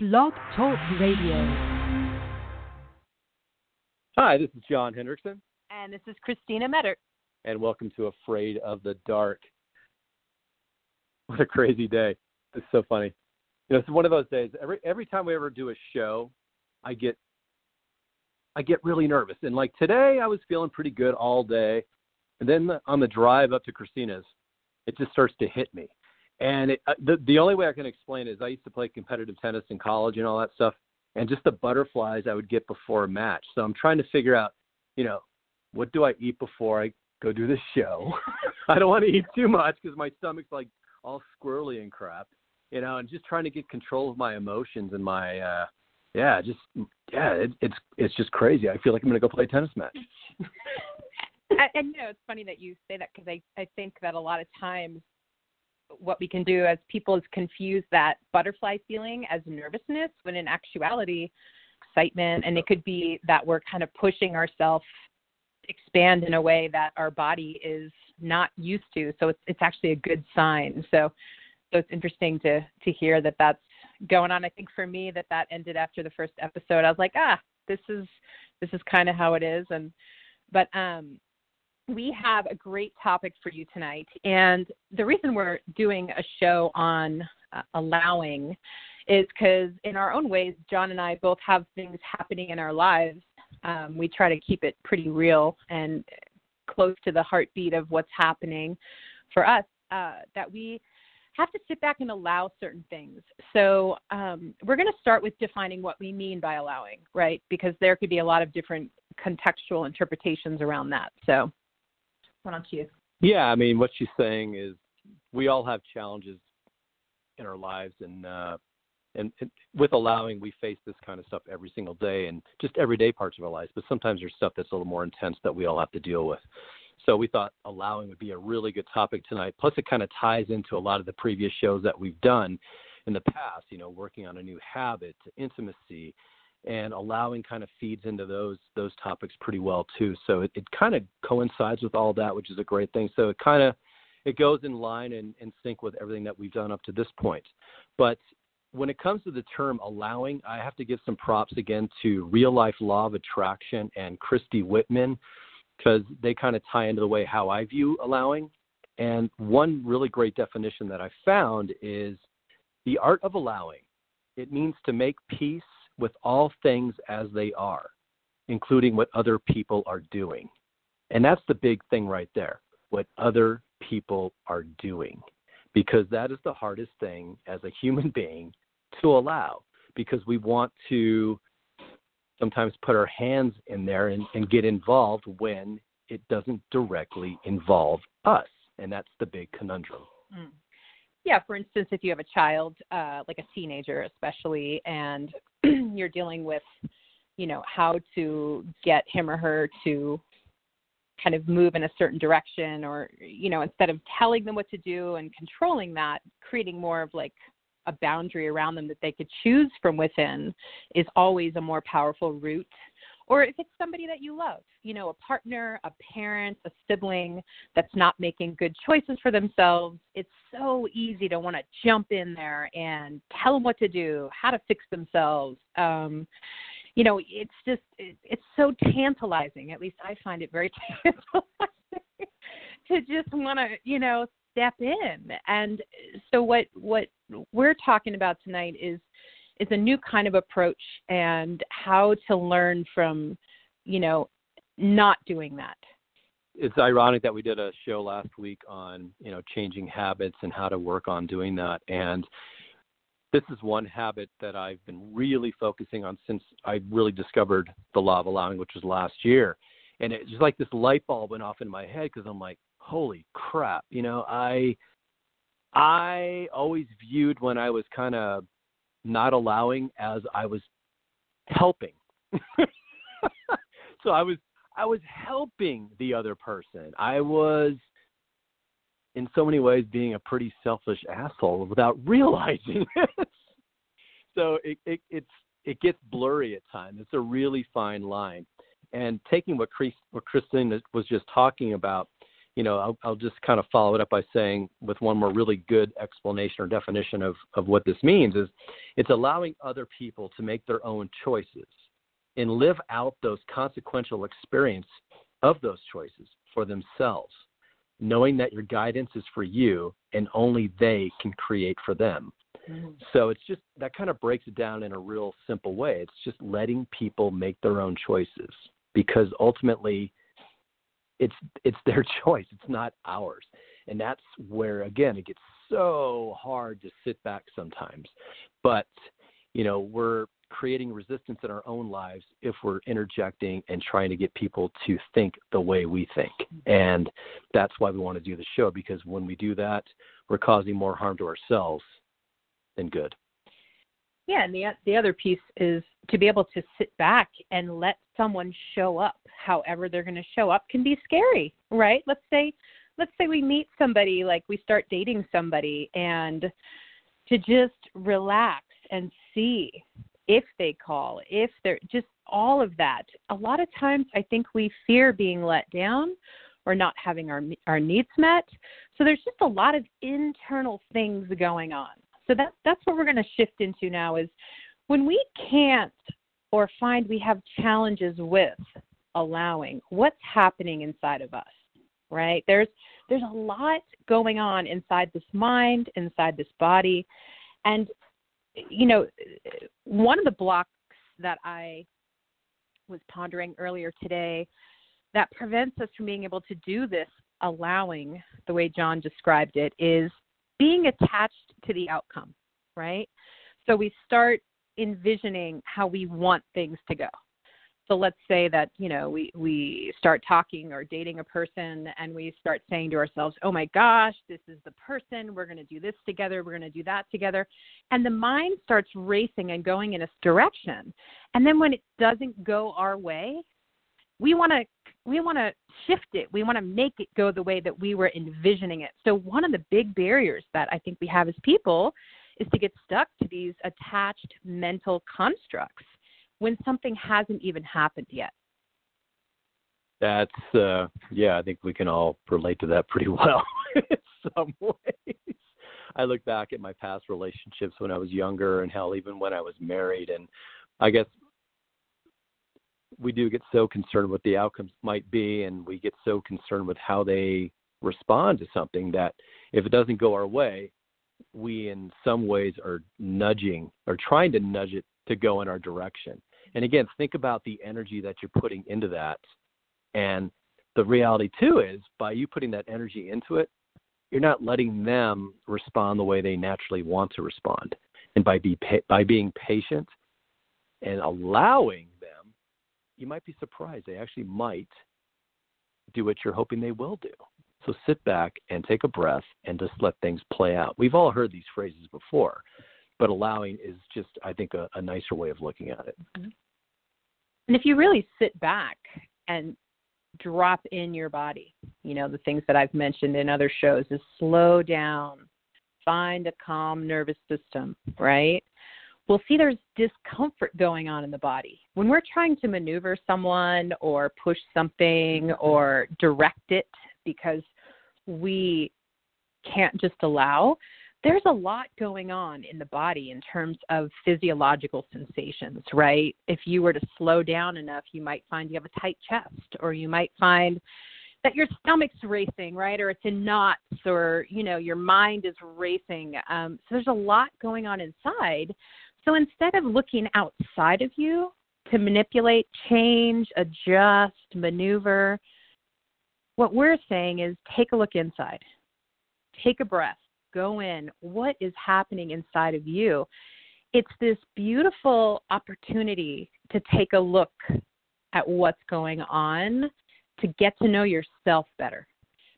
Blog Talk Radio. Hi, this is John Hendrickson, And this is Christina Metter. and welcome to Afraid of the Dark. What a crazy day! It's so funny. You know, it's one of those days. Every every time we ever do a show, I get I get really nervous. And like today, I was feeling pretty good all day, and then on the drive up to Christina's, it just starts to hit me. And it, uh, the the only way I can explain it is I used to play competitive tennis in college and all that stuff, and just the butterflies I would get before a match. So I'm trying to figure out, you know, what do I eat before I go do this show? I don't want to eat too much because my stomach's like all squirrely and crap, you know, and just trying to get control of my emotions and my, uh yeah, just yeah, it, it's it's just crazy. I feel like I'm gonna go play a tennis match. and, and you know, it's funny that you say that because I, I think that a lot of times what we can do as people is confuse that butterfly feeling as nervousness when in actuality excitement and it could be that we're kind of pushing ourselves expand in a way that our body is not used to. So it's it's actually a good sign. So so it's interesting to to hear that that's going on. I think for me that that ended after the first episode. I was like ah this is this is kind of how it is. And but um we have a great topic for you tonight. And the reason we're doing a show on uh, allowing is because, in our own ways, John and I both have things happening in our lives. Um, we try to keep it pretty real and close to the heartbeat of what's happening for us uh, that we have to sit back and allow certain things. So um, we're going to start with defining what we mean by allowing, right? Because there could be a lot of different contextual interpretations around that. So why don't you? Yeah, I mean, what she's saying is we all have challenges in our lives, and uh, and, and with allowing, we face this kind of stuff every single day, and just everyday parts of our lives. But sometimes there's stuff that's a little more intense that we all have to deal with. So we thought allowing would be a really good topic tonight. Plus, it kind of ties into a lot of the previous shows that we've done in the past. You know, working on a new habit, intimacy, and allowing kind of feeds into those those topics pretty well too. So it, it kind of coincides with all that, which is a great thing. So it kind of it goes in line and in sync with everything that we've done up to this point. But when it comes to the term allowing, I have to give some props again to real life law of attraction and Christy Whitman because they kind of tie into the way how I view allowing. And one really great definition that I found is the art of allowing. It means to make peace with all things as they are, including what other people are doing. And that's the big thing right there what other people are doing. Because that is the hardest thing as a human being to allow, because we want to sometimes put our hands in there and, and get involved when it doesn't directly involve us. And that's the big conundrum. Mm yeah, for instance, if you have a child, uh, like a teenager especially, and you're dealing with, you know, how to get him or her to kind of move in a certain direction, or you know, instead of telling them what to do and controlling that, creating more of like a boundary around them that they could choose from within is always a more powerful route or if it's somebody that you love, you know, a partner, a parent, a sibling that's not making good choices for themselves, it's so easy to want to jump in there and tell them what to do, how to fix themselves. Um, you know, it's just it, it's so tantalizing. At least I find it very tantalizing to just want to, you know, step in. And so what what we're talking about tonight is is a new kind of approach and how to learn from, you know, not doing that. It's ironic that we did a show last week on, you know, changing habits and how to work on doing that. And this is one habit that I've been really focusing on since I really discovered the law of allowing, which was last year. And it's just like this light bulb went off in my head because I'm like, holy crap, you know, I I always viewed when I was kind of not allowing as I was helping. so I was I was helping the other person. I was in so many ways being a pretty selfish asshole without realizing it. so it, it it's it gets blurry at times. It's a really fine line. And taking what Chris, what Kristen was just talking about, you know, I'll, I'll just kind of follow it up by saying, with one more really good explanation or definition of, of what this means, is it's allowing other people to make their own choices and live out those consequential experience of those choices for themselves, knowing that your guidance is for you and only they can create for them. Mm-hmm. So it's just that kind of breaks it down in a real simple way. It's just letting people make their own choices because ultimately it's it's their choice. It's not ours. And that's where again it gets so hard to sit back sometimes. But you know we're creating resistance in our own lives if we're interjecting and trying to get people to think the way we think. And that's why we want to do the show because when we do that we're causing more harm to ourselves than good yeah, and the the other piece is to be able to sit back and let someone show up however they're going to show up can be scary, right? Let's say let's say we meet somebody like we start dating somebody and to just relax and see if they call, if they're just all of that. A lot of times I think we fear being let down or not having our our needs met. So there's just a lot of internal things going on. So that that's what we're going to shift into now is when we can't or find we have challenges with allowing what's happening inside of us right? There's there's a lot going on inside this mind inside this body. And you know one of the blocks that i was pondering earlier today that prevents us from being able to do this allowing the way john described it is being attached to the outcome, right? So we start envisioning how we want things to go. So let's say that, you know, we, we start talking or dating a person and we start saying to ourselves, oh my gosh, this is the person. We're going to do this together. We're going to do that together. And the mind starts racing and going in a direction. And then when it doesn't go our way, we want to we want to shift it. We want to make it go the way that we were envisioning it. So one of the big barriers that I think we have as people is to get stuck to these attached mental constructs when something hasn't even happened yet. That's uh yeah, I think we can all relate to that pretty well in some ways. I look back at my past relationships when I was younger and hell even when I was married and I guess we do get so concerned what the outcomes might be, and we get so concerned with how they respond to something that if it doesn't go our way, we in some ways are nudging or trying to nudge it to go in our direction. And again, think about the energy that you're putting into that. And the reality too is by you putting that energy into it, you're not letting them respond the way they naturally want to respond. And by be by being patient and allowing you might be surprised. They actually might do what you're hoping they will do. So sit back and take a breath and just let things play out. We've all heard these phrases before, but allowing is just, I think, a, a nicer way of looking at it. Mm-hmm. And if you really sit back and drop in your body, you know, the things that I've mentioned in other shows is slow down, find a calm nervous system, right? We'll see there's discomfort going on in the body. When we're trying to maneuver someone or push something or direct it because we can't just allow, there's a lot going on in the body in terms of physiological sensations, right? If you were to slow down enough, you might find you have a tight chest, or you might find that your stomach's racing, right? Or it's in knots, or you know your mind is racing. Um, so there's a lot going on inside so instead of looking outside of you to manipulate, change, adjust, maneuver, what we're saying is take a look inside. Take a breath. Go in. What is happening inside of you? It's this beautiful opportunity to take a look at what's going on to get to know yourself better.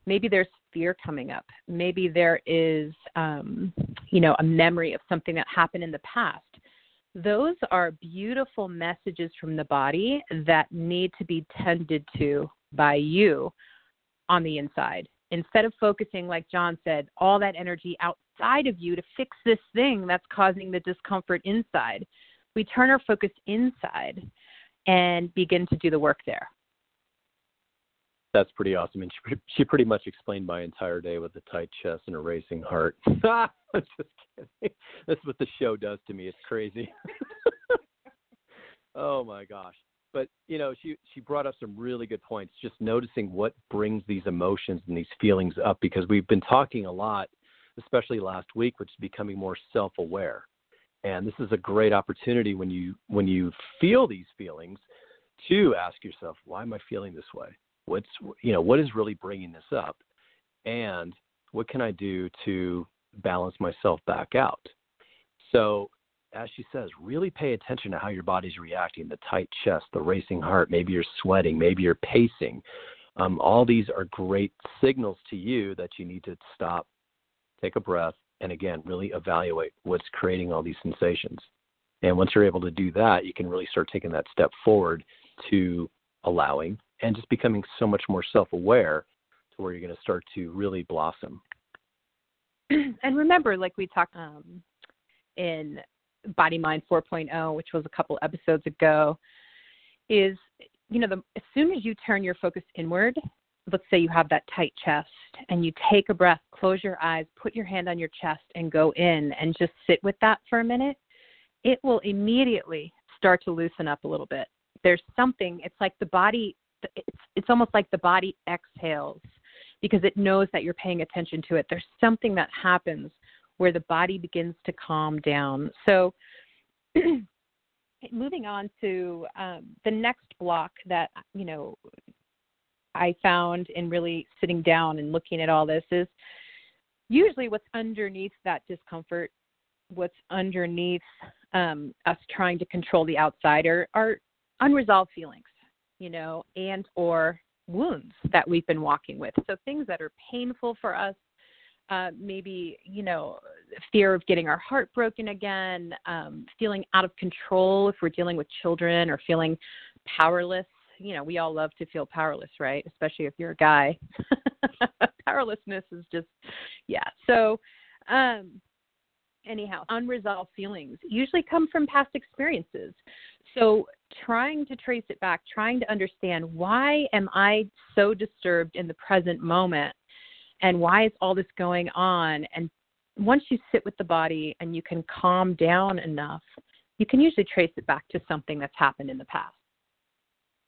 Maybe there's fear coming up. Maybe there is, um, you know, a memory of something that happened in the past those are beautiful messages from the body that need to be tended to by you on the inside. Instead of focusing, like John said, all that energy outside of you to fix this thing that's causing the discomfort inside, we turn our focus inside and begin to do the work there. That's pretty awesome. And she she pretty much explained my entire day with a tight chest and a racing heart. Just kidding. That's what the show does to me. It's crazy. oh my gosh. But you know, she she brought up some really good points. Just noticing what brings these emotions and these feelings up because we've been talking a lot, especially last week, which is becoming more self-aware. And this is a great opportunity when you when you feel these feelings to ask yourself, why am I feeling this way? What's you know what is really bringing this up, and what can I do to balance myself back out? So, as she says, really pay attention to how your body's reacting the tight chest, the racing heart, maybe you're sweating, maybe you're pacing. Um, all these are great signals to you that you need to stop, take a breath, and again, really evaluate what's creating all these sensations. And once you're able to do that, you can really start taking that step forward to allowing and just becoming so much more self aware to where you're going to start to really blossom. And remember, like we talked um, in Body Mind 4.0, which was a couple episodes ago, is you know, the, as soon as you turn your focus inward, let's say you have that tight chest and you take a breath, close your eyes, put your hand on your chest and go in and just sit with that for a minute, it will immediately start to loosen up a little bit. There's something, it's like the body it's it's almost like the body exhales because it knows that you're paying attention to it. There's something that happens where the body begins to calm down. So, moving on to um, the next block that you know I found in really sitting down and looking at all this is usually what's underneath that discomfort, what's underneath um, us trying to control the outsider are unresolved feelings you know, and or wounds that we've been walking with. So things that are painful for us, uh, maybe you know, fear of getting our heart broken again, um, feeling out of control if we're dealing with children, or feeling powerless. You know, we all love to feel powerless, right? Especially if you're a guy. Powerlessness is just, yeah. So, um, anyhow, unresolved feelings usually come from past experiences. So, trying to trace it back, trying to understand why am I so disturbed in the present moment and why is all this going on? And once you sit with the body and you can calm down enough, you can usually trace it back to something that's happened in the past.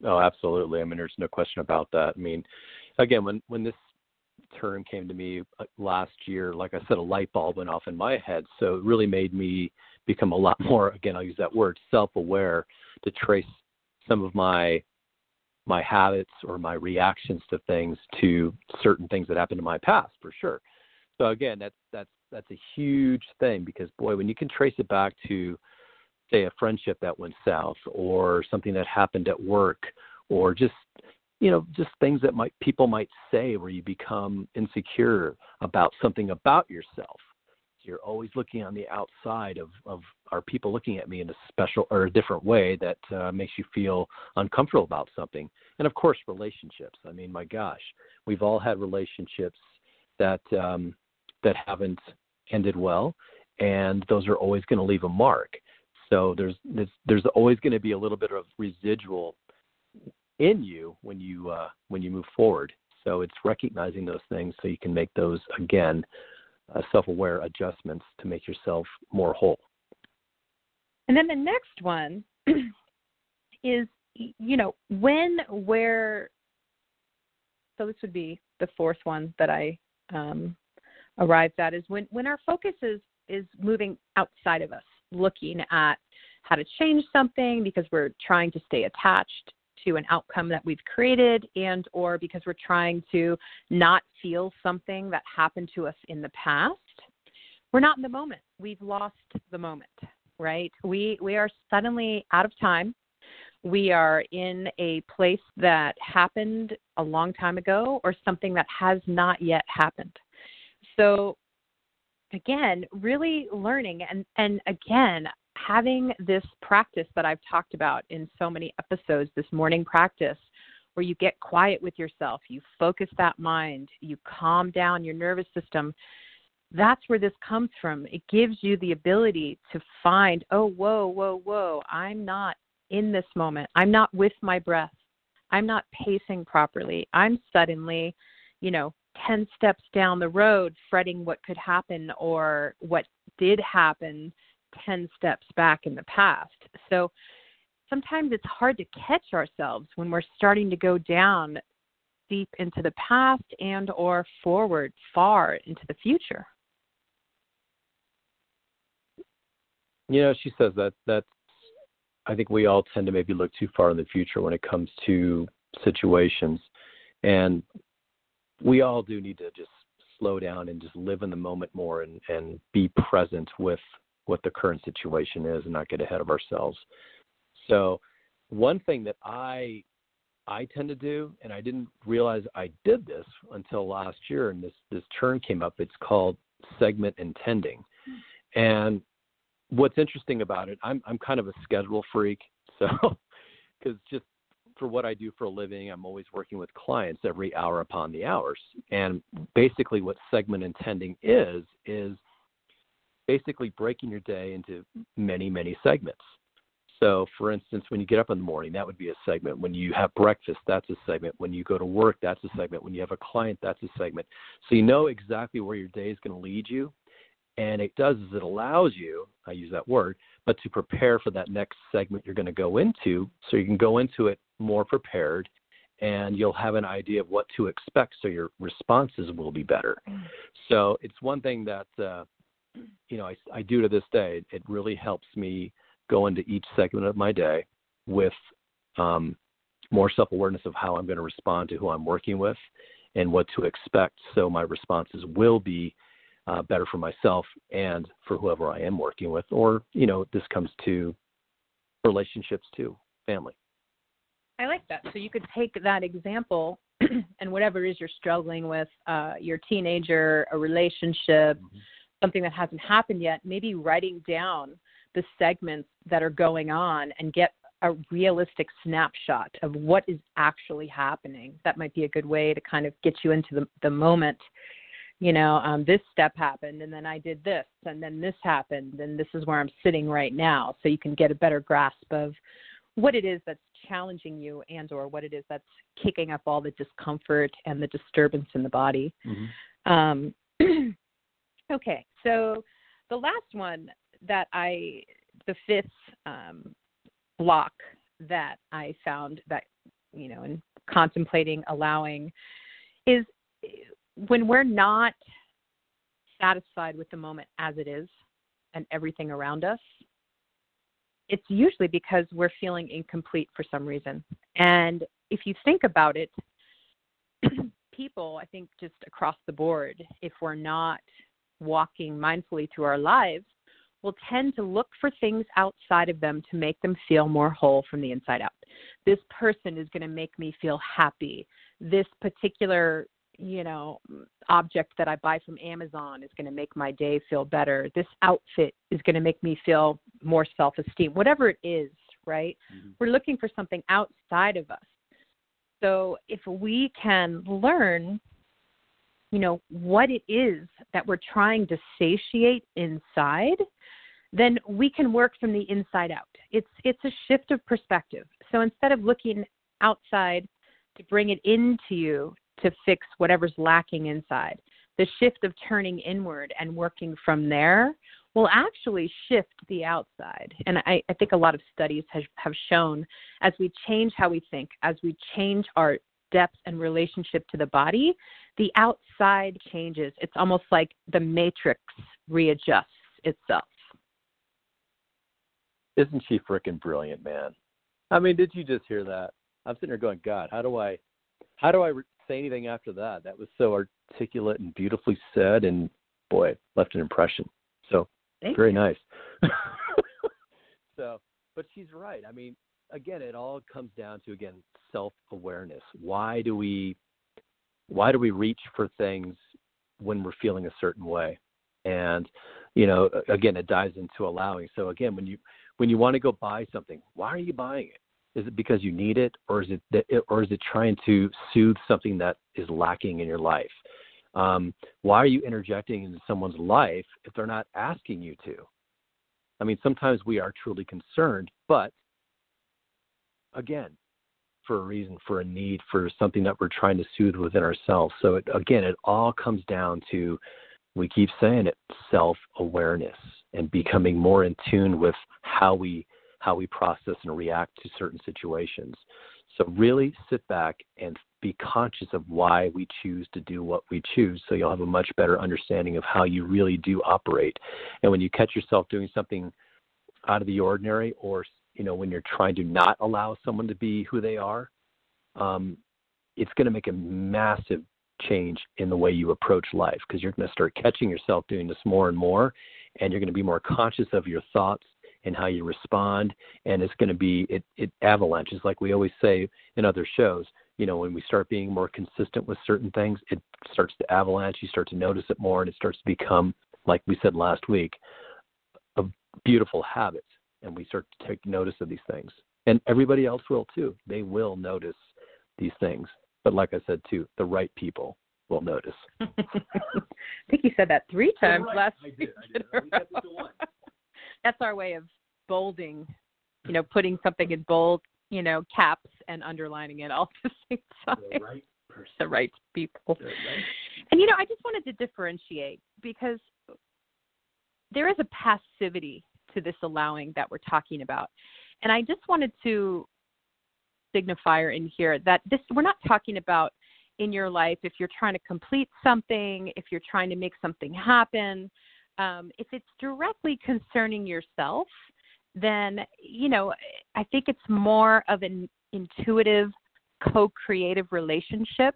Oh, absolutely. I mean, there's no question about that. I mean, again, when when this term came to me uh, last year, like I said, a light bulb went off in my head. So it really made me become a lot more again i'll use that word self-aware to trace some of my my habits or my reactions to things to certain things that happened in my past for sure so again that's that's that's a huge thing because boy when you can trace it back to say a friendship that went south or something that happened at work or just you know just things that might people might say where you become insecure about something about yourself you're always looking on the outside of, of are people looking at me in a special or a different way that uh, makes you feel uncomfortable about something. And of course, relationships. I mean, my gosh, we've all had relationships that um, that haven't ended well, and those are always going to leave a mark. So there's there's, there's always going to be a little bit of residual in you when you uh, when you move forward. So it's recognizing those things so you can make those again uh, self-aware adjustments to make yourself more whole. And then the next one is, you know, when, where. So this would be the fourth one that I um, arrived at is when when our focus is is moving outside of us, looking at how to change something because we're trying to stay attached to an outcome that we've created and or because we're trying to not feel something that happened to us in the past we're not in the moment. We've lost the moment right? We we are suddenly out of time. We are in a place that happened a long time ago or something that has not yet happened. So again really learning and and again having this practice that I've talked about in so many episodes, this morning practice, where you get quiet with yourself, you focus that mind, you calm down your nervous system. That's where this comes from. It gives you the ability to find, oh, whoa, whoa, whoa, I'm not in this moment. I'm not with my breath. I'm not pacing properly. I'm suddenly, you know, 10 steps down the road fretting what could happen or what did happen 10 steps back in the past. So sometimes it's hard to catch ourselves when we're starting to go down deep into the past and or forward far into the future. You know, she says that that I think we all tend to maybe look too far in the future when it comes to situations. And we all do need to just slow down and just live in the moment more and, and be present with what the current situation is and not get ahead of ourselves. So one thing that I I tend to do, and I didn't realize I did this until last year, and this this term came up. It's called segment intending, and what's interesting about it, I'm I'm kind of a schedule freak, so because just for what I do for a living, I'm always working with clients every hour upon the hours, and basically what segment intending is is basically breaking your day into many many segments so, for instance, when you get up in the morning, that would be a segment. When you have breakfast, that's a segment. When you go to work, that's a segment. When you have a client, that's a segment. So you know exactly where your day is going to lead you. And it does is it allows you, I use that word, but to prepare for that next segment you're going to go into so you can go into it more prepared and you'll have an idea of what to expect so your responses will be better. Mm. So it's one thing that, uh, you know, I, I do to this day. It really helps me go into each segment of my day with um, more self awareness of how I'm going to respond to who I'm working with and what to expect. So my responses will be uh, better for myself and for whoever I am working with. Or, you know, this comes to relationships too, family. I like that. So you could take that example and whatever it is you're struggling with, uh, your teenager, a relationship, mm-hmm. Something that hasn't happened yet, maybe writing down the segments that are going on and get a realistic snapshot of what is actually happening. That might be a good way to kind of get you into the, the moment. You know, um, this step happened, and then I did this, and then this happened, and this is where I'm sitting right now. So you can get a better grasp of what it is that's challenging you and or what it is that's kicking up all the discomfort and the disturbance in the body mm-hmm. um, okay so the last one that I the fifth um, block that I found that you know in contemplating allowing is when we're not satisfied with the moment as it is and everything around us it's usually because we're feeling incomplete for some reason. And if you think about it people i think just across the board if we're not walking mindfully through our lives will tend to look for things outside of them to make them feel more whole from the inside out. This person is going to make me feel happy. This particular, you know, object that I buy from Amazon is going to make my day feel better. This outfit is going to make me feel more self-esteem. Whatever it is, right? Mm-hmm. We're looking for something outside of us. So if we can learn you know what it is that we're trying to satiate inside then we can work from the inside out. It's it's a shift of perspective. So instead of looking outside to bring it into you to fix whatever's lacking inside, the shift of turning inward and working from there will actually shift the outside. And I, I think a lot of studies have, have shown as we change how we think, as we change our depth and relationship to the body, the outside changes. It's almost like the matrix readjusts itself. Isn't she freaking brilliant, man? I mean, did you just hear that? I'm sitting here going, God, how do I, how do I say anything after that? That was so articulate and beautifully said, and boy, left an impression. So Thank very you. nice. so, but she's right. I mean, again, it all comes down to again self-awareness. Why do we, why do we reach for things when we're feeling a certain way? And you know, again, it dives into allowing. So again, when you when you want to go buy something, why are you buying it? Is it because you need it, or is it that, or is it trying to soothe something that is lacking in your life? Um, why are you interjecting into someone's life if they're not asking you to? I mean, sometimes we are truly concerned, but again, for a reason, for a need, for something that we're trying to soothe within ourselves. So it, again, it all comes down to we keep saying it self awareness and becoming more in tune with how we how we process and react to certain situations. So really sit back and be conscious of why we choose to do what we choose so you'll have a much better understanding of how you really do operate. And when you catch yourself doing something out of the ordinary or you know when you're trying to not allow someone to be who they are, um, it's going to make a massive change in the way you approach life because you're going to start catching yourself doing this more and more and you're going to be more conscious of your thoughts and how you respond and it's going to be it, it avalanches. Like we always say in other shows you know when we start being more consistent with certain things it starts to avalanche you start to notice it more and it starts to become like we said last week a beautiful habit and we start to take notice of these things and everybody else will too they will notice these things but like i said too the right people will notice I think you said that three times right. last I did, week. I did. in a I only kept it row. to one. That's our way of bolding, you know, putting something in bold, you know, caps and underlining it all at the same time. the right person The right people. the right And you know, I just wanted to differentiate because there is a passivity to this allowing that we're talking about. And I just wanted to signifier in here that this we're not talking about in your life if you're trying to complete something, if you're trying to make something happen. Um, if it's directly concerning yourself, then you know I think it's more of an intuitive, co-creative relationship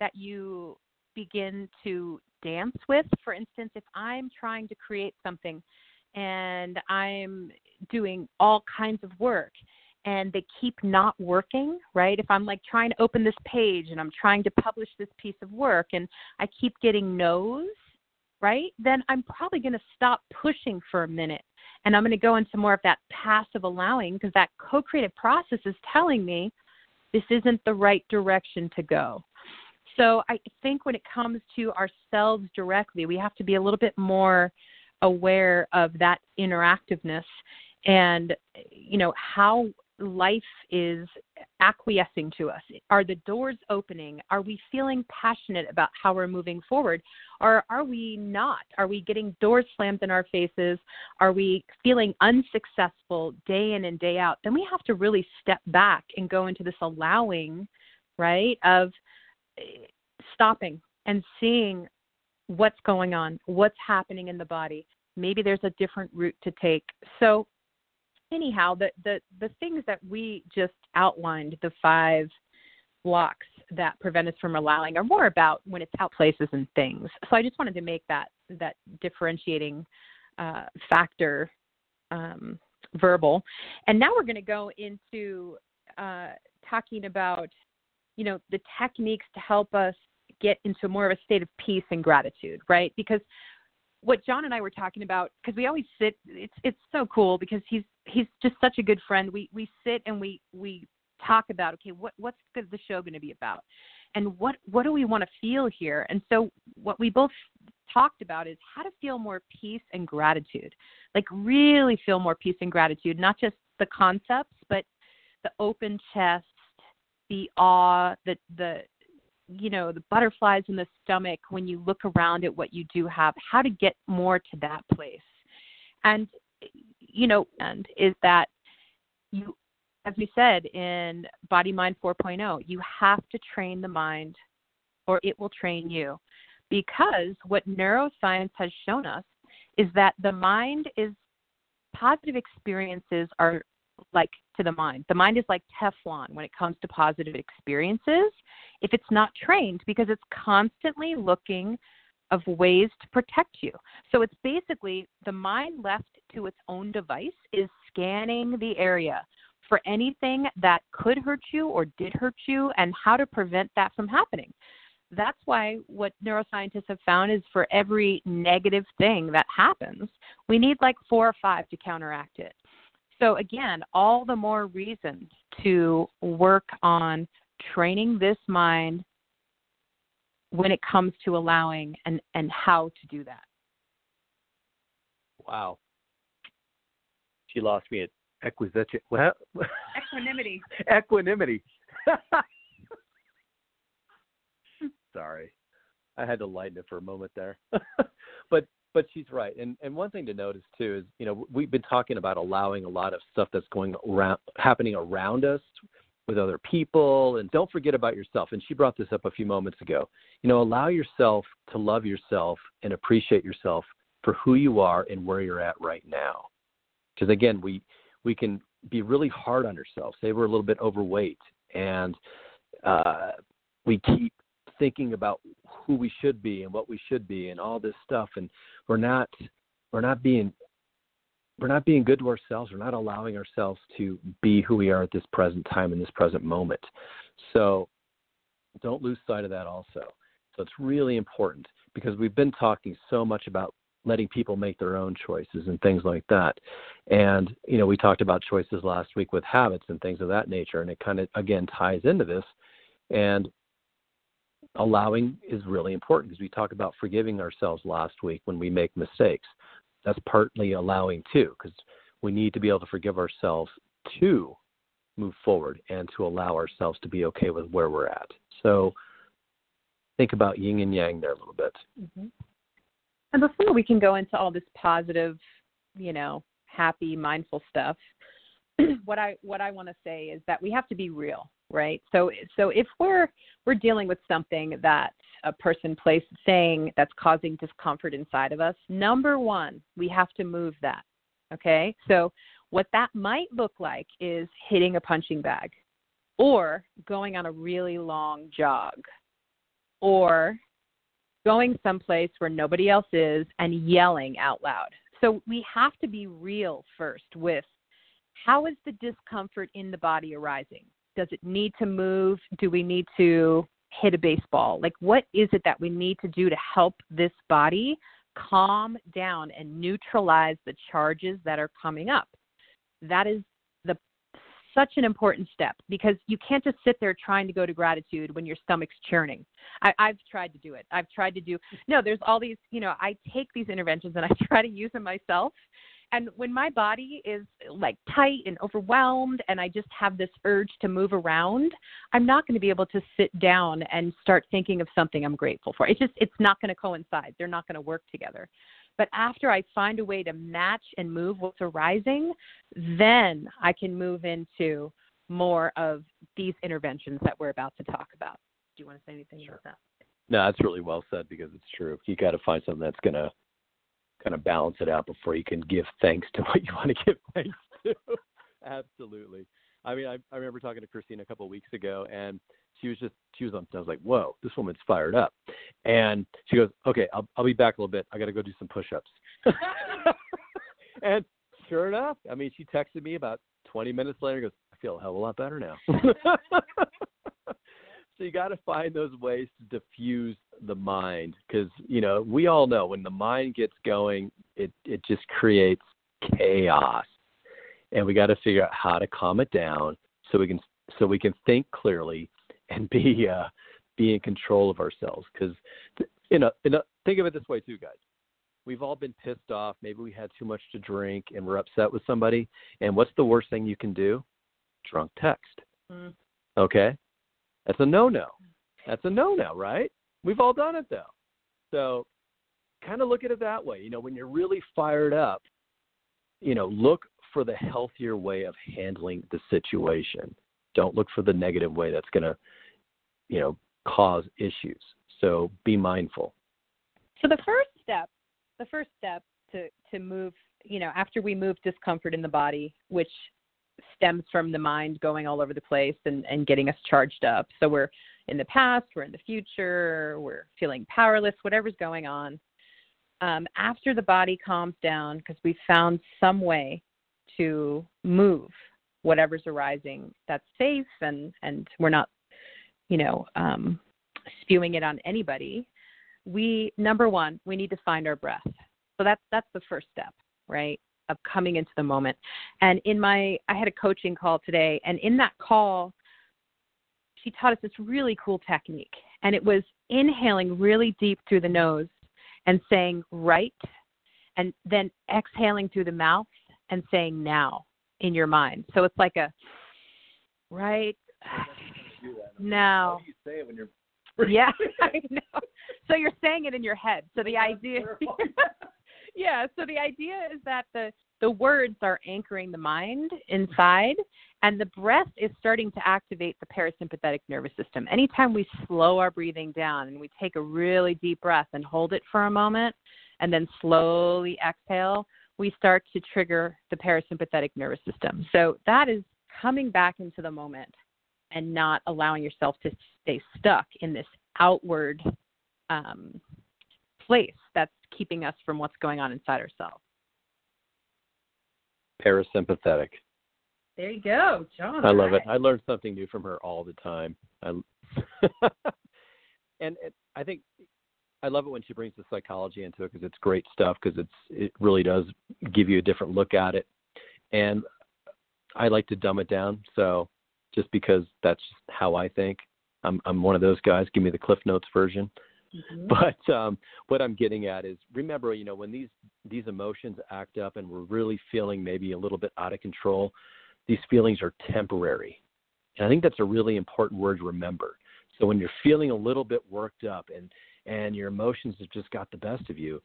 that you begin to dance with. For instance, if I'm trying to create something and I'm doing all kinds of work and they keep not working, right? If I'm like trying to open this page and I'm trying to publish this piece of work and I keep getting no's, right? Then I'm probably going to stop pushing for a minute and I'm going to go into more of that passive allowing because that co creative process is telling me this isn't the right direction to go. So I think when it comes to ourselves directly, we have to be a little bit more aware of that interactiveness and you know how life is acquiescing to us. Are the doors opening? Are we feeling passionate about how we're moving forward? Or are we not? Are we getting doors slammed in our faces? Are we feeling unsuccessful day in and day out? Then we have to really step back and go into this allowing right of eh, stopping and seeing what's going on, what's happening in the body. Maybe there's a different route to take. So, anyhow, the the the things that we just outlined, the five blocks that prevent us from allowing, are more about when it's out places and things. So, I just wanted to make that that differentiating uh, factor um, verbal. And now we're going to go into uh, talking about, you know, the techniques to help us get into more of a state of peace and gratitude, right? Because what John and I were talking about, because we always sit, it's it's so cool because he's he's just such a good friend. We we sit and we we talk about okay, what what's the show going to be about, and what what do we want to feel here? And so what we both talked about is how to feel more peace and gratitude, like really feel more peace and gratitude, not just the concepts, but the open chest, the awe, the the you know the butterflies in the stomach when you look around at what you do have how to get more to that place. And you know and is that you as we said in body mind 4.0 you have to train the mind or it will train you. Because what neuroscience has shown us is that the mind is positive experiences are like to the mind. The mind is like Teflon when it comes to positive experiences if it's not trained because it's constantly looking of ways to protect you. So it's basically the mind left to its own device is scanning the area for anything that could hurt you or did hurt you and how to prevent that from happening. That's why what neuroscientists have found is for every negative thing that happens, we need like four or five to counteract it. So, again, all the more reasons to work on training this mind when it comes to allowing and, and how to do that. Wow. She lost me at equisition. What? Equanimity. Equanimity. Sorry, I had to lighten it for a moment there. but but she's right, and and one thing to notice too is you know we've been talking about allowing a lot of stuff that's going around happening around us with other people and don't forget about yourself. And she brought this up a few moments ago. You know allow yourself to love yourself and appreciate yourself for who you are and where you're at right now. Because again we we can be really hard on ourselves. Say we're a little bit overweight and uh we keep thinking about who we should be and what we should be and all this stuff. And we're not we're not being we're not being good to ourselves. We're not allowing ourselves to be who we are at this present time in this present moment. So don't lose sight of that also. So it's really important because we've been talking so much about letting people make their own choices and things like that. And, you know, we talked about choices last week with habits and things of that nature. And it kind of, again, ties into this. And allowing is really important because we talked about forgiving ourselves last week when we make mistakes that's partly allowing too, because we need to be able to forgive ourselves to move forward and to allow ourselves to be okay with where we're at. So think about yin and yang there a little bit. Mm-hmm. And before we can go into all this positive, you know, happy, mindful stuff, what I what I want to say is that we have to be real, right? So so if we're we're dealing with something that a person, place, thing that's causing discomfort inside of us, number one, we have to move that. Okay? So, what that might look like is hitting a punching bag or going on a really long jog or going someplace where nobody else is and yelling out loud. So, we have to be real first with how is the discomfort in the body arising? Does it need to move? Do we need to hit a baseball? Like, what is it that we need to do to help this body calm down and neutralize the charges that are coming up? That is the such an important step because you can't just sit there trying to go to gratitude when your stomach's churning. I, I've tried to do it. I've tried to do no. There's all these, you know. I take these interventions and I try to use them myself, and when my body is like tight and overwhelmed and i just have this urge to move around i'm not going to be able to sit down and start thinking of something i'm grateful for. It's just it's not going to coincide. They're not going to work together. But after i find a way to match and move what's arising then i can move into more of these interventions that we're about to talk about. Do you want to say anything sure. about that? No that's really well said because it's true. You got to find something that's going to kind of balance it out before you can give thanks to what you want to give thanks to. Absolutely. I mean, I, I remember talking to Christine a couple of weeks ago, and she was just she was on. I was like, "Whoa, this woman's fired up," and she goes, "Okay, I'll I'll be back a little bit. I got to go do some push-ups." and sure enough, I mean, she texted me about 20 minutes later. Goes, "I feel a hell of a lot better now." so you got to find those ways to diffuse the mind because you know we all know when the mind gets going it it just creates chaos. And we got to figure out how to calm it down so we can so we can think clearly and be uh be in control of ourselves. Because you know, in a, think of it this way too guys. We've all been pissed off. Maybe we had too much to drink and we're upset with somebody. And what's the worst thing you can do? Drunk text. Mm. okay that's a no no. That's a no no, right? We've all done it though. So kind of look at it that way. You know, when you're really fired up, you know, look for the healthier way of handling the situation. Don't look for the negative way that's going to, you know, cause issues. So be mindful. So the first step, the first step to to move, you know, after we move discomfort in the body, which stems from the mind going all over the place and, and getting us charged up. So we're in the past, we're in the future, we're feeling powerless, whatever's going on. Um, after the body calms down, because we found some way to move whatever's arising that's safe and, and we're not, you know, um, spewing it on anybody, we number one, we need to find our breath. So that's that's the first step, right? Of coming into the moment. And in my, I had a coaching call today, and in that call, she taught us this really cool technique. And it was inhaling really deep through the nose and saying right, and then exhaling through the mouth and saying now in your mind. So it's like a right, now. How do you say when you're yeah, I know. So you're saying it in your head. So the idea Yeah, so the idea is that the the words are anchoring the mind inside and the breath is starting to activate the parasympathetic nervous system. Anytime we slow our breathing down and we take a really deep breath and hold it for a moment and then slowly exhale, we start to trigger the parasympathetic nervous system. So that is coming back into the moment and not allowing yourself to stay stuck in this outward um, place that's keeping us from what's going on inside ourselves. parasympathetic. There you go, John. I love it. I learn something new from her all the time. I, and it, I think I love it when she brings the psychology into it because it's great stuff because it's it really does give you a different look at it. And I like to dumb it down. So just because that's how I think, I'm I'm one of those guys. Give me the Cliff Notes version. Mhm. But um, what I'm getting at is remember, you know, when these these emotions act up and we're really feeling maybe a little bit out of control, these feelings are temporary. And I think that's a really important word to remember. So when you're feeling a little bit worked up and and your emotions have just got the best of you,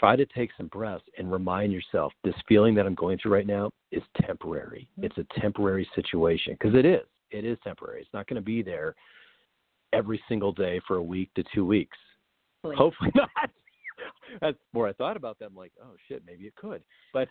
try to take some breaths and remind yourself this feeling that I'm going through right now is temporary. It's a temporary situation because it is. It is temporary. It's not going to be there every single day for a week to two weeks. Hopefully. Hopefully not. That's more I thought about that. I'm like, oh shit, maybe it could. But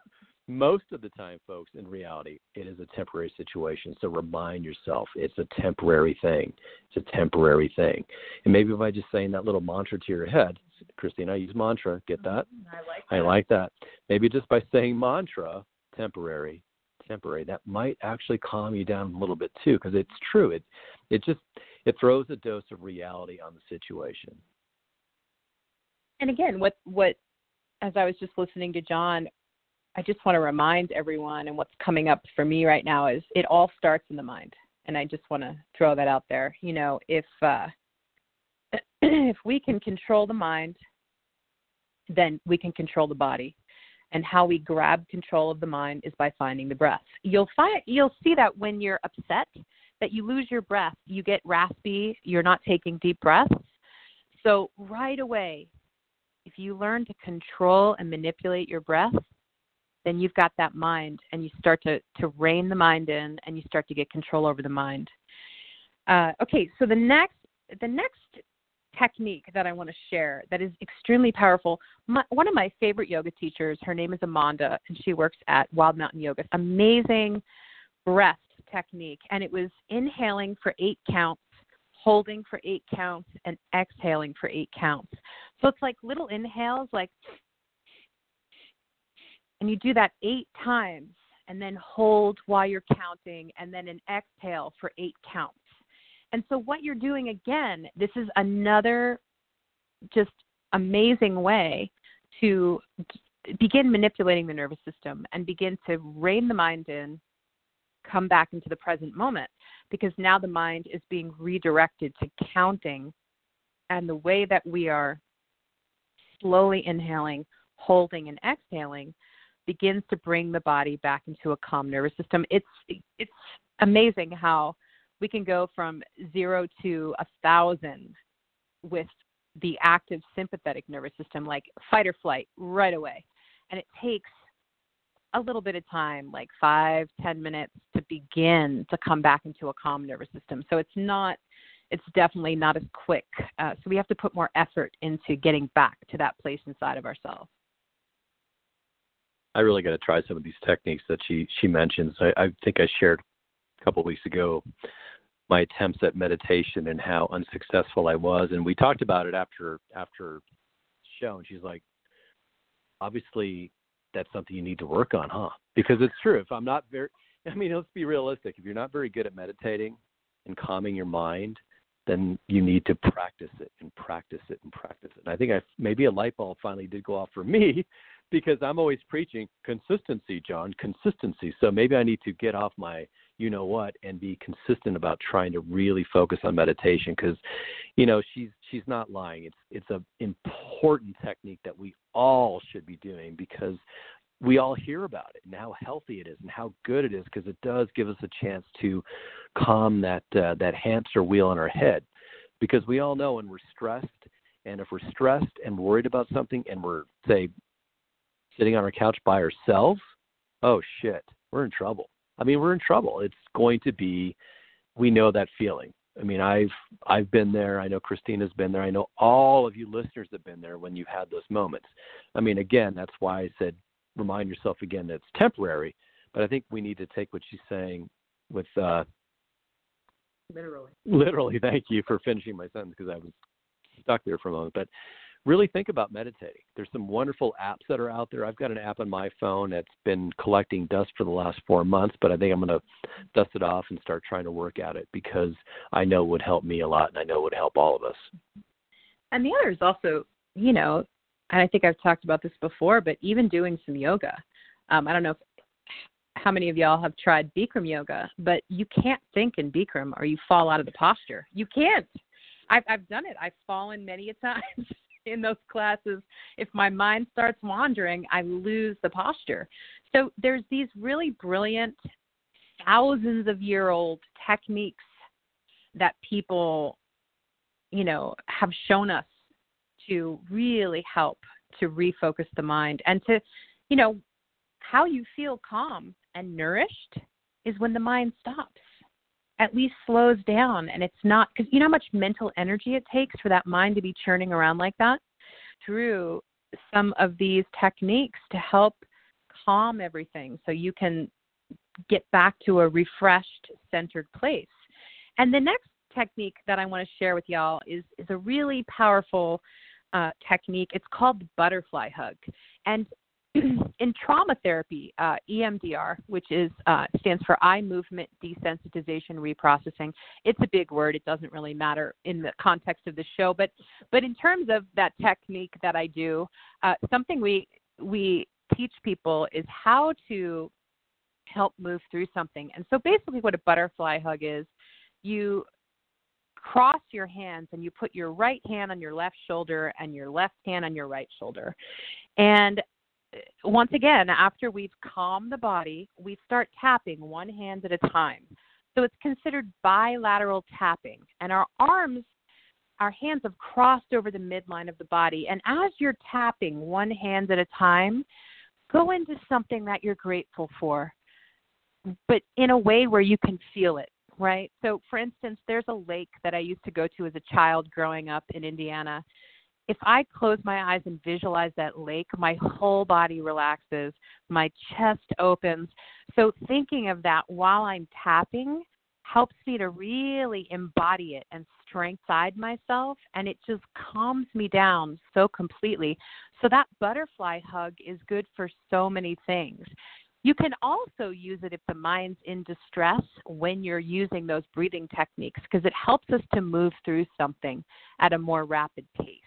most of the time, folks, in reality, it is a temporary situation. So remind yourself it's a temporary thing. It's a temporary thing. And maybe by just saying that little mantra to your head, Christine, I use mantra. Get mm-hmm. that? I like I like that. Maybe just by saying mantra, temporary, temporary, that might actually calm you down a little bit too, because it's true. It it just it throws a dose of reality on the situation. and again what what as i was just listening to john i just want to remind everyone and what's coming up for me right now is it all starts in the mind. And i just want to throw that out there. You know if uh if we can control the mind then we can control the body. And how we grab control of the mind is by finding the breath. You'll find you'll see that when you're upset that you lose your breath you get raspy you're not taking deep breaths so right away if you learn to control and manipulate your breath, then you've got that mind and you start to, to rein the mind in and you start to get control over the mind. Uh, okay, so the next the next technique that I want to share that is extremely powerful. My, one of my favorite yoga teachers, her name is Amanda, and she works at Wild Mountain Yoga. Amazing breath technique, and it was inhaling for eight counts, holding for eight counts, and exhaling for eight counts. So it's like little inhales, like, and you do that eight times, and then hold while you're counting, and then an exhale for eight counts. And so what you're doing again, this is another just amazing way to begin manipulating the nervous system and begin to rein the mind in, come back into the present moment because now the mind is being redirected to counting and the way that we are slowly inhaling, holding and exhaling begins to bring the body back into a calm nervous system. It's it's amazing how we can go from 0 to a 1000 with the active sympathetic nervous system like fight or flight right away. And it takes a little bit of time, like five, ten minutes, to begin to come back into a calm nervous system. So it's not, it's definitely not as quick. Uh, so we have to put more effort into getting back to that place inside of ourselves. I really got to try some of these techniques that she she mentions. I, I think I shared a couple weeks ago my attempts at meditation and how unsuccessful I was, and we talked about it after after show, and she's like, obviously that's something you need to work on, huh? Because it's true. If I'm not very, I mean, let's be realistic. If you're not very good at meditating and calming your mind, then you need to practice it and practice it and practice it. And I think I maybe a light bulb finally did go off for me because I'm always preaching consistency, John, consistency. So maybe I need to get off my you know what and be consistent about trying to really focus on meditation because you know she's she's not lying. It's it's a important technique that we all should be doing because we all hear about it and how healthy it is and how good it is because it does give us a chance to calm that uh, that hamster wheel in our head. Because we all know when we're stressed and if we're stressed and worried about something and we're say sitting on our couch by ourselves oh shit we're in trouble i mean we're in trouble it's going to be we know that feeling I mean, I've I've been there. I know Christina's been there. I know all of you listeners have been there when you've had those moments. I mean, again, that's why I said remind yourself again that it's temporary. But I think we need to take what she's saying with uh, literally. Literally, thank you for finishing my sentence because I was stuck there for a moment. But really think about meditating. There's some wonderful apps that are out there. I've got an app on my phone that's been collecting dust for the last four months, but I think I'm going to dust it off and start trying to work at it because I know it would help me a lot and I know it would help all of us. And the other is also, you know, and I think I've talked about this before, but even doing some yoga. Um, I don't know if, how many of y'all have tried Bikram yoga, but you can't think in Bikram or you fall out of the posture. You can't. I've I've done it. I've fallen many a times in those classes. If my mind starts wandering, I lose the posture. So there's these really brilliant thousands of year old techniques that people you know have shown us to really help to refocus the mind and to, you know, how you feel calm and nourished is when the mind stops, at least slows down, and it's not because you know how much mental energy it takes for that mind to be churning around like that through some of these techniques to help calm everything so you can get back to a refreshed, centered place. And the next technique that I want to share with y'all is is a really powerful uh, technique. It's called butterfly hug. And in trauma therapy, uh, EMDR, which is uh, stands for eye movement desensitization reprocessing. It's a big word. It doesn't really matter in the context of the show, but but in terms of that technique that I do, uh, something we we teach people is how to help move through something. And so basically, what a butterfly hug is, you cross your hands and you put your right hand on your left shoulder and your left hand on your right shoulder. And once again, after we've calmed the body, we start tapping one hand at a time. So it's considered bilateral tapping. And our arms, our hands have crossed over the midline of the body. And as you're tapping one hand at a time, go into something that you're grateful for, but in a way where you can feel it right? So, for instance, there's a lake that I used to go to as a child growing up in Indiana. If I close my eyes and visualize that lake, my whole body relaxes, my chest opens. So, thinking of that while I'm tapping helps me to really embody it and strength side myself, and it just calms me down so completely. So, that butterfly hug is good for so many things. You can also use it if the mind's in distress when you're using those breathing techniques because it helps us to move through something at a more rapid pace.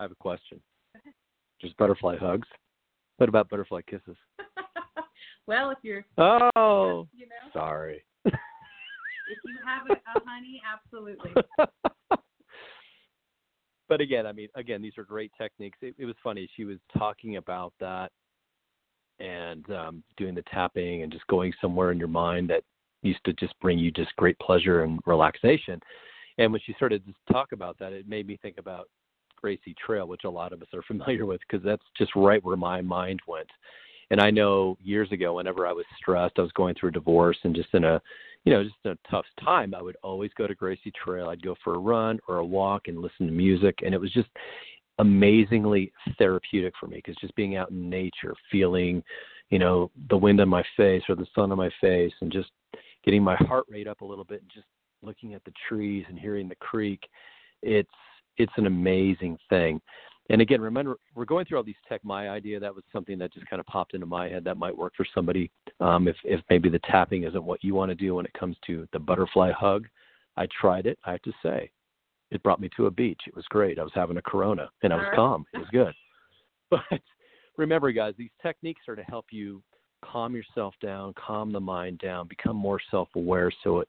I have a question. Just butterfly hugs. What about butterfly kisses? well, if you're oh, you know, sorry. if you have a, a honey, absolutely. but again, I mean, again, these are great techniques. It, it was funny. She was talking about that and um, doing the tapping and just going somewhere in your mind that used to just bring you just great pleasure and relaxation. And when she started to talk about that, it made me think about Gracie Trail, which a lot of us are familiar with, because that's just right where my mind went. And I know years ago, whenever I was stressed, I was going through a divorce and just in a, you know, just a tough time, I would always go to Gracie Trail. I'd go for a run or a walk and listen to music, and it was just amazingly therapeutic for me because just being out in nature, feeling, you know, the wind on my face or the sun on my face, and just getting my heart rate up a little bit, and just looking at the trees and hearing the creek, it's it's an amazing thing and again, remember, we're going through all these tech. My idea that was something that just kind of popped into my head that might work for somebody. Um, if if maybe the tapping isn't what you want to do when it comes to the butterfly hug, I tried it. I have to say, it brought me to a beach. It was great. I was having a Corona and I was calm. It was good. But remember, guys, these techniques are to help you calm yourself down, calm the mind down, become more self-aware, so it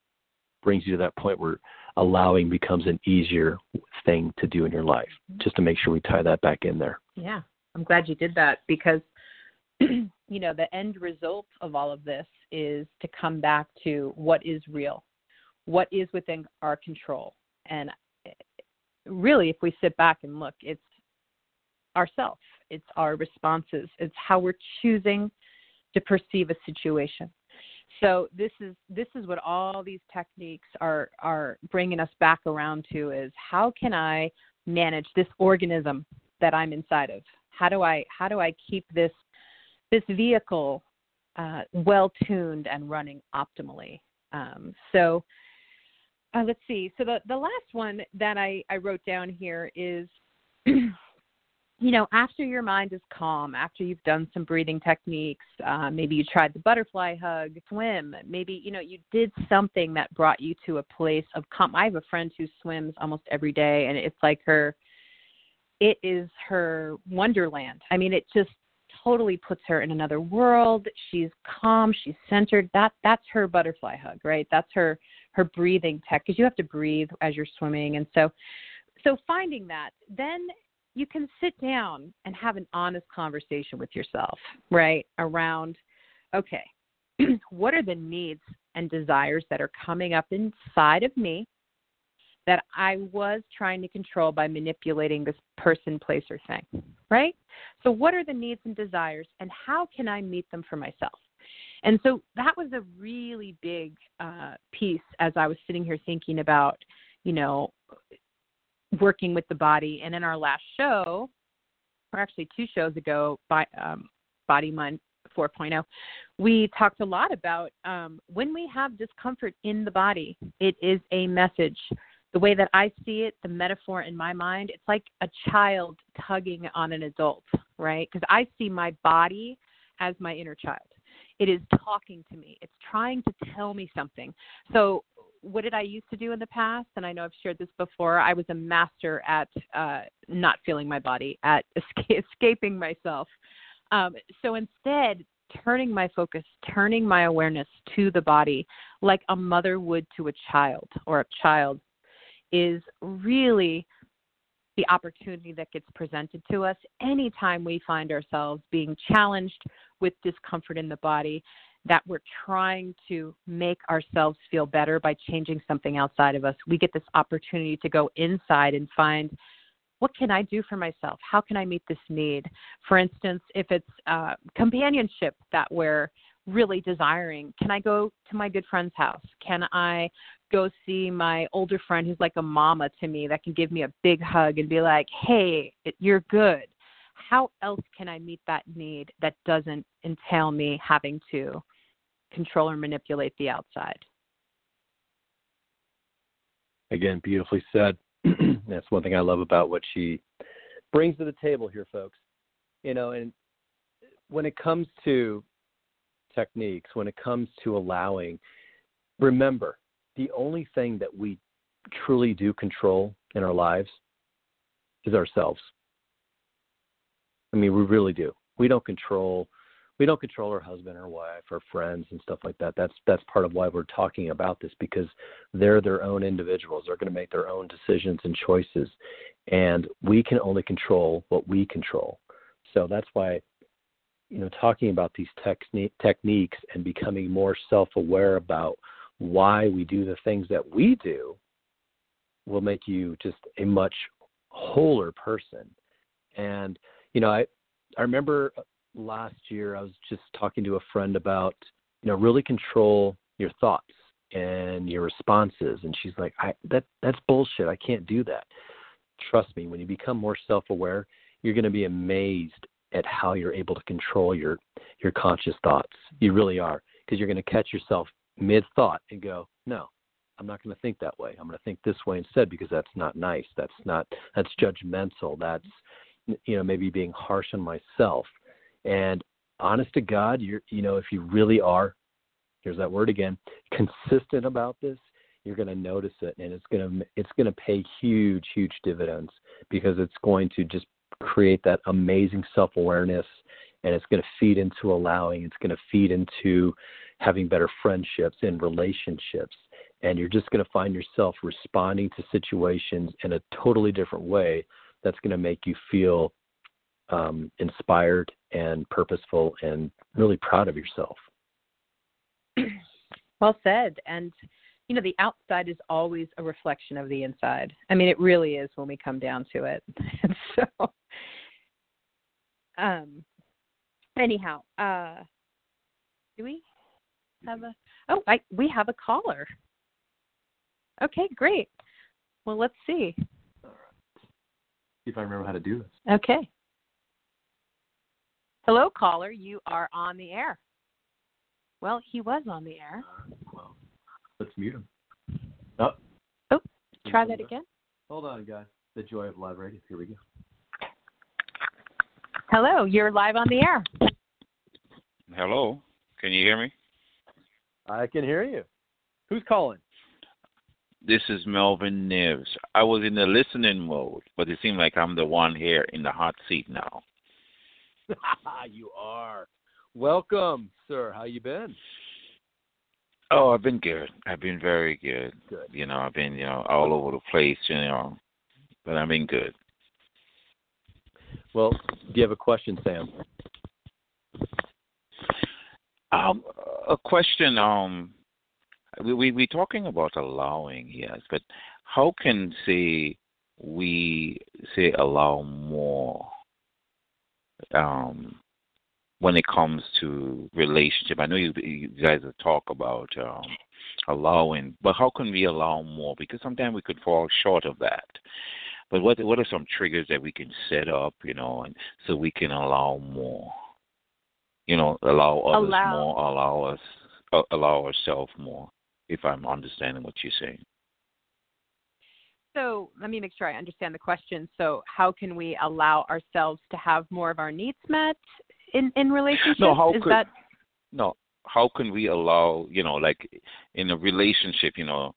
brings you to that point where allowing becomes an easier thing to do in your life. Just to make sure we tie that back in there. Yeah. I'm glad you did that because you know the end result of all of this is to come back to what is real, what is within our control, and eh, really, if we sit back and look, it's ourselves, it's our responses, it's how we're choosing to perceive a situation. So this is this is what all these techniques are are bringing us back around to is how can I manage this organism that I'm inside of? How do I how do I keep this this vehicle uh, well tuned and running optimally? Um, so uh, let's see. So the the last one that I I wrote down here is you know, after your mind is calm, after you've done some breathing techniques, uh, maybe you tried the butterfly hug, swim, maybe, you know, you did something that brought you to a place of calm. I have a friend who swims almost every day, and it's like her, it is her wonderland. I mean, it just totally puts her in another world. She's calm, she's centered. That that's her butterfly hug, right? That's her her breathing tech because you have to breathe as you're swimming, and so so finding that then you can sit down and have an honest conversation with yourself, right? Around, okay, what are the needs and desires that are coming up inside of me that I was trying to control by manipulating this person, place, or thing, right? So, what are the needs and desires, and how can I meet them for myself? And so that was a really big uh, piece as I was sitting here thinking about, you know, working with the body. And in our last show, or actually two shows ago, by, um, Body Mind 4.0, we talked a lot about um, when we have discomfort in the body, it is a message. The way that I see it, the metaphor in my mind, it's like a child tugging on an adult, right? Because I see my body as my inner child. It is talking to me. It's trying to tell me something. So what did I used to do in the past? And I know I've shared this before. I was a master at uh, not feeling my body, at escaping myself. Um, so instead, turning my focus, turning my awareness to the body, like a mother would to a child or a child, is really the opportunity that gets presented to us anytime we find ourselves being challenged with discomfort in the body that we're trying to make ourselves feel better by changing something outside of us. We get this opportunity to go inside and find what can I do for myself? How can I meet this need? For instance, if it's uh, companionship that we're really desiring, can I go to my good friend's house? Can I go see my older friend who's like a mama to me that can give me a big hug and be like, hey, you're good? How else can I meet that need that doesn't entail me having to control or manipulate the outside. Again, beautifully said. That's one thing I love about what she brings to the table here, folks. You know, and when it comes to techniques, when it comes to allowing, remember the only thing that we truly do control in our lives is ourselves. I mean, we really do. We don't control we don't control our husband or wife or friends and stuff like that. That's that's part of why we're talking about this because they're their own individuals. They're going to make their own decisions and choices, and we can only control what we control. So that's why, you know, talking about these techni- techniques and becoming more self-aware about why we do the things that we do will make you just a much wholer person. And you know, I I remember last year I was just talking to a friend about, you know, really control your thoughts and your responses and she's like, I that that's bullshit. I can't do that. Trust me, when you become more self-aware, you're going to be amazed at how you're able to control your your conscious thoughts. You really are because you're going to catch yourself mid-thought and go, "No, I'm not going to think that way. I'm going to think this way instead because that's not nice. That's not that's judgmental. That's you know maybe being harsh on myself and honest to God, you're you know, if you really are, here's that word again, consistent about this, you're going to notice it and it's going to it's going to pay huge huge dividends because it's going to just create that amazing self-awareness and it's going to feed into allowing it's going to feed into having better friendships and relationships. And you're just going to find yourself responding to situations in a totally different way that's going to make you feel um, inspired and purposeful and really proud of yourself. Well said. And you know, the outside is always a reflection of the inside. I mean, it really is when we come down to it. And so, um, anyhow, uh, do we have a? Oh, I we have a caller. Okay, great. Well, let's see. See if I remember how to do this. Okay. Hello, caller. You are on the air. Well, he was on the air. Well, let's mute him. Oh. Oh, Try that again. Hold on, guys. The joy of live radio. Here we go. Hello, you're live on the air. Hello, can you hear me? I can hear you. Who's calling? This is Melvin Nives. I was in the listening mode, but it seemed like I'm the one here in the hot seat now. you are. Welcome, sir. How you been? Oh, I've been good. I've been very good. Good. You know, I've been, you know, all over the place, you know, but I've been good. Well, do you have a question, Sam? Um, a question. Um, we we we talking about allowing, yes, but how can say we say allow more? Um, when it comes to relationship, I know you you guys have talk about um, allowing, but how can we allow more? Because sometimes we could fall short of that. But what what are some triggers that we can set up, you know, and so we can allow more? You know, allow others Allow. more, allow us, uh, allow ourselves more. If I'm understanding what you're saying. So let me make sure I understand the question. So how can we allow ourselves to have more of our needs met in in relationships? No, how Is could that no? How can we allow you know, like in a relationship, you know,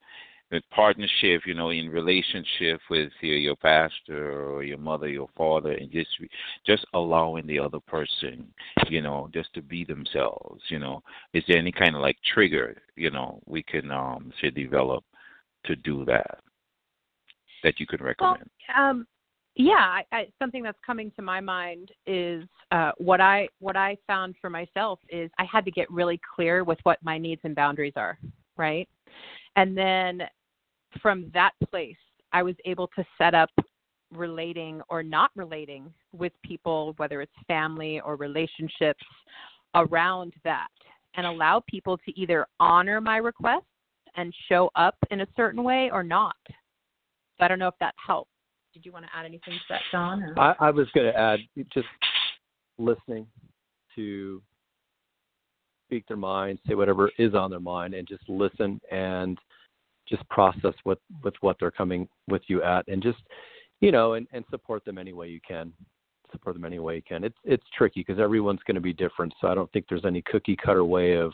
with partnership, you know, in relationship with your your pastor or your mother, your father, and just just allowing the other person, you know, just to be themselves, you know. Is there any kind of like trigger, you know, we can um say develop to do that that you could recommend? Um, yeah, I, I, something that's coming to my mind is uh, what I what I found for myself is I had to get really clear with what my needs and boundaries are, right? And then from that place, I was able to set up relating or not relating with people, whether it's family or relationships, around that, and allow people to either honor my requests and show up in a certain way or not. So I don't know if that helps. Did you want to add anything to that, John? Or? I, I was going to add just listening to speak their mind, say whatever is on their mind, and just listen and just process what with what they're coming with you at, and just you know, and, and support them any way you can. Support them any way you can. It's it's tricky because everyone's going to be different, so I don't think there's any cookie cutter way of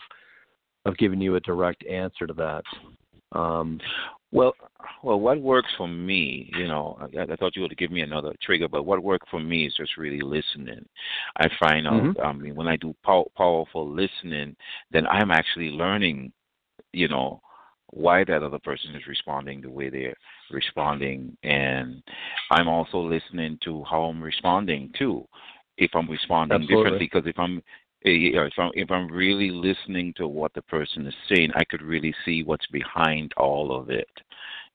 of giving you a direct answer to that. Um, Well, well, what works for me, you know, I, I thought you would give me another trigger, but what worked for me is just really listening. I find out, Mhm. I mean, when I do pow- powerful listening, then I'm actually learning, you know, why that other person is responding the way they're responding, and I'm also listening to how I'm responding too. If I'm responding Absolutely. differently, because if I'm Eh, you know, if I'm if I'm really listening to what the person is saying, I could really see what's behind all of it,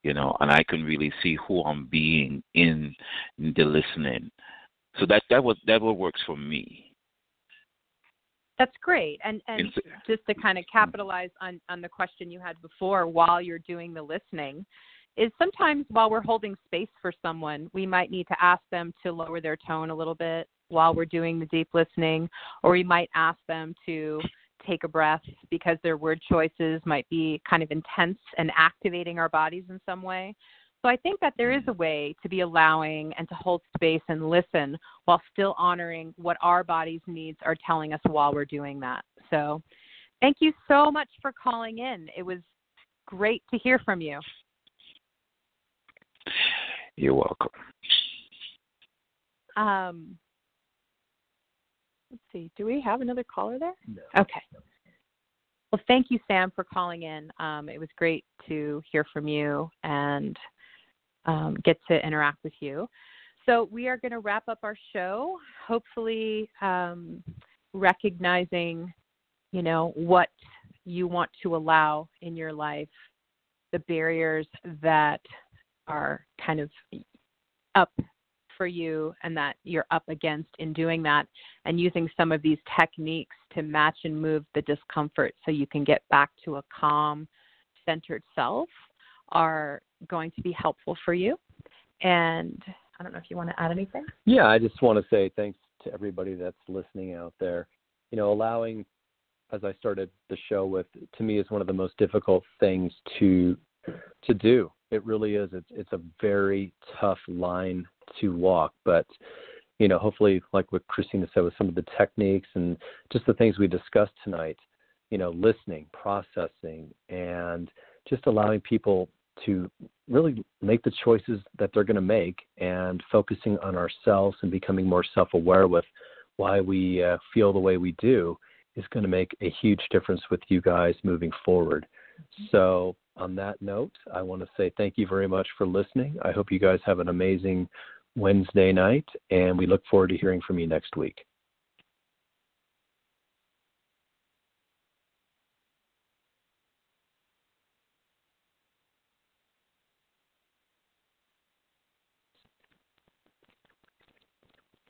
you know, and I can really see who I'm being in the listening. So that that was that what works for me. That's great. And and It's- just to kind of mm. capitalize on on the question you had before while you're doing the listening is sometimes while we're holding space for someone, we might need to ask them to lower their tone a little bit while we're doing the deep listening or we might ask them to take a breath because their word choices might be kind of intense and activating our bodies in some way. So I think that there is a way to be allowing and to hold space and listen while still honoring what our body's needs are telling us while we're doing that. So thank you so much for calling in. It was great to hear from you. You're welcome. Um, see, do we have another caller there? no. Okay. Well, thank you, Sam, for calling in. Um, it was great to hear from you and um, get to interact with you. So we are going to wrap up our show, hopefully um, recognizing, you know, what you want to allow in your life, the barriers that are kind of up for you and that you're up against in doing that, and using some of these techniques to match and move the discomfort so you can get back to a calm, centered self are going to be helpful for you. And I don't know if you want to add anything. Yeah, I just want to say thanks to everybody that's listening out there. You know, allowing, as I started the show with, to me is one of the most difficult things to to do. It really is. It's it's a very tough line to walk, but you know, hopefully, like what Christina said, with some of the techniques and just the things we discussed tonight, you know, listening, processing, and just allowing people to really make the choices that they're going to make and focusing on ourselves and becoming more self aware with why we uh, feel the way we do is going to make a huge difference with you guys moving forward. So, on that note, I want to say thank you very much for listening. I hope you guys have an amazing Wednesday night, and we look forward to hearing from you next week.